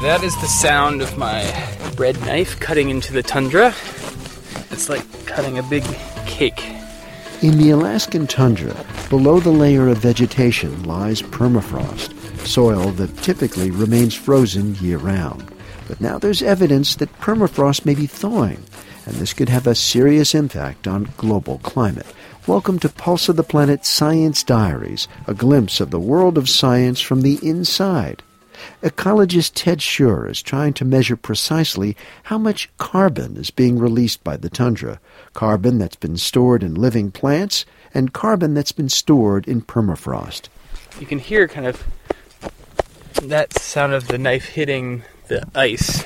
That is the sound of my bread knife cutting into the tundra. It's like cutting a big cake. In the Alaskan tundra, below the layer of vegetation lies permafrost, soil that typically remains frozen year round. But now there's evidence that permafrost may be thawing, and this could have a serious impact on global climate. Welcome to Pulse of the Planet Science Diaries, a glimpse of the world of science from the inside. Ecologist Ted Schuur is trying to measure precisely how much carbon is being released by the tundra, carbon that's been stored in living plants and carbon that's been stored in permafrost. You can hear kind of that sound of the knife hitting the ice.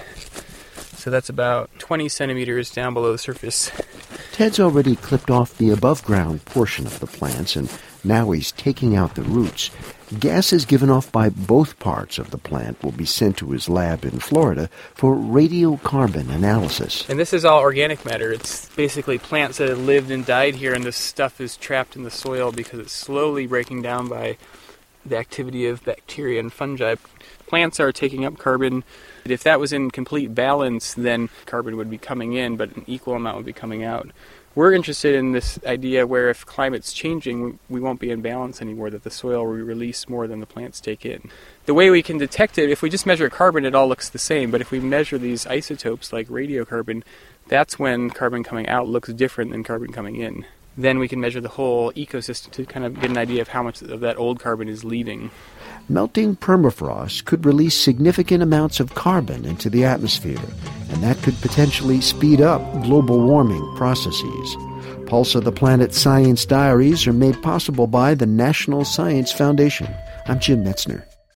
So that's about 20 centimeters down below the surface. Ted's already clipped off the above ground portion of the plants and now he's taking out the roots. Gases given off by both parts of the plant will be sent to his lab in Florida for radiocarbon analysis. And this is all organic matter. It's basically plants that have lived and died here, and this stuff is trapped in the soil because it's slowly breaking down by the activity of bacteria and fungi. Plants are taking up carbon. If that was in complete balance, then carbon would be coming in, but an equal amount would be coming out we're interested in this idea where if climate's changing, we won't be in balance anymore, that the soil will release more than the plants take in. The way we can detect it, if we just measure carbon, it all looks the same, but if we measure these isotopes like radiocarbon, that's when carbon coming out looks different than carbon coming in. Then we can measure the whole ecosystem to kind of get an idea of how much of that old carbon is leaving. Melting permafrost could release significant amounts of carbon into the atmosphere, and that could potentially speed up global warming processes. Pulse of the Planet Science Diaries are made possible by the National Science Foundation. I'm Jim Metzner.